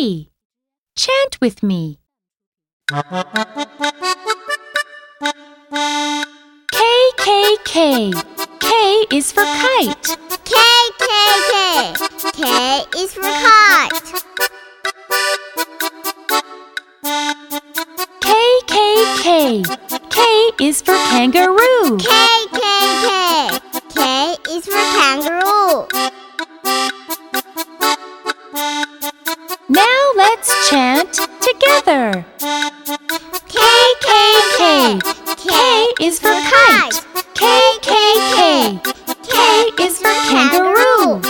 tree. Chant with me. K, K, K. K is for kite. K, K, K. K is for kite. K, K, K. K is for kangaroo. K, K, K. K is for kangaroo. together. K, K, K. K is for kite. K, K, K. K is for kangaroo.